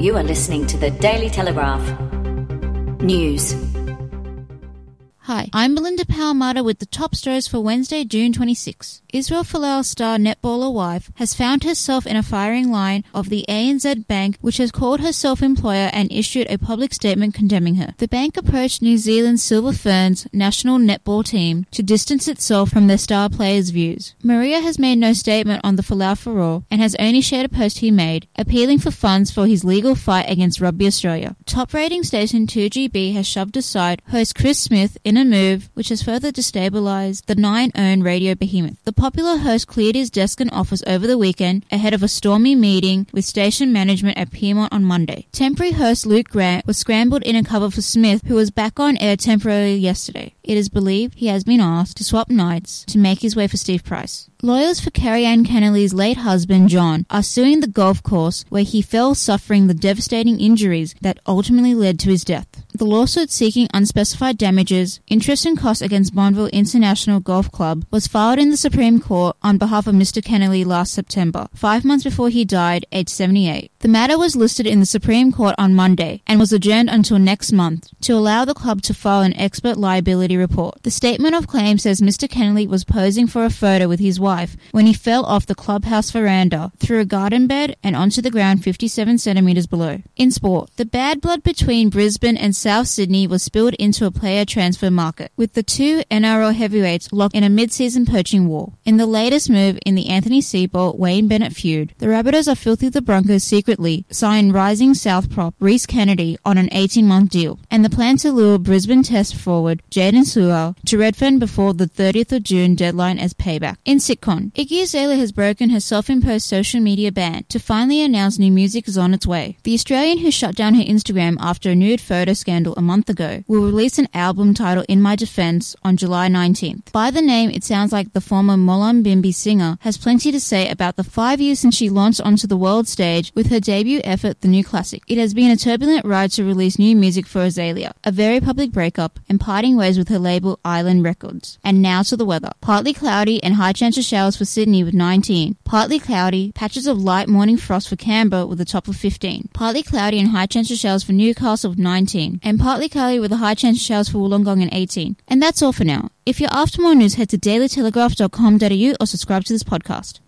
You are listening to the Daily Telegraph. News. Hi, I'm Melinda Palmada with the top stories for Wednesday, June 26. Israel Folau star netballer wife has found herself in a firing line of the ANZ Bank, which has called her self-employer and issued a public statement condemning her. The bank approached New Zealand's Silver Ferns national netball team to distance itself from their star players' views. Maria has made no statement on the Folau furore and has only shared a post he made, appealing for funds for his legal fight against Rugby Australia. Top rating station 2GB has shoved aside host Chris Smith in a move which has further destabilized the Nine owned radio behemoth. The popular host cleared his desk and office over the weekend ahead of a stormy meeting with station management at Pyrmont on Monday. Temporary host Luke Grant was scrambled in a cover for Smith, who was back on air temporarily yesterday. It is believed he has been asked to swap nights to make his way for Steve Price. Lawyers for Kerri-Anne Kennerley's late husband, John, are suing the golf course where he fell suffering the devastating injuries that ultimately led to his death. The lawsuit seeking unspecified damages, interest and costs against Bonville International Golf Club was filed in the Supreme Court on behalf of Mr. Kennerley last September, five months before he died, aged 78. The matter was listed in the Supreme Court on Monday and was adjourned until next month to allow the club to file an expert liability report. The statement of claim says Mr. Kennerley was posing for a photo with his wife when he fell off the clubhouse veranda through a garden bed and onto the ground 57 centimeters below. In sport, the bad blood between Brisbane and South Sydney was spilled into a player transfer market, with the two NRL heavyweights locked in a mid-season poaching war. In the latest move in the Anthony Seibold Wayne Bennett feud, the Rabbitohs are filthy the Broncos secretly signed rising South prop Rhys Kennedy on an 18-month deal, and the plan to lure Brisbane Test forward Jaydn Su'A to Redfern before the 30th of June deadline as payback. In sitcom, Iggy Azalea has broken her self-imposed social media ban to finally announce new music is on its way. The Australian who shut down her Instagram after a nude photo scandal a month ago, will release an album titled In My Defense on July 19th. By the name, it sounds like the former Mullumbimby singer has plenty to say about the five years since she launched onto the world stage with her debut effort, The New Classic. It has been a turbulent ride to release new music for Azalea, a very public breakup, and parting ways with her label Island Records. And now to the weather. Partly cloudy and high chance of showers for Sydney with 19. Partly cloudy, patches of light morning frost for Canberra with a top of 15. Partly cloudy and high chance of showers for Newcastle with 19 and partly cloudy with a high chance of showers for Wollongong and 18. And that's all for now. If you're after more news, head to dailytelegraph.com.au or subscribe to this podcast.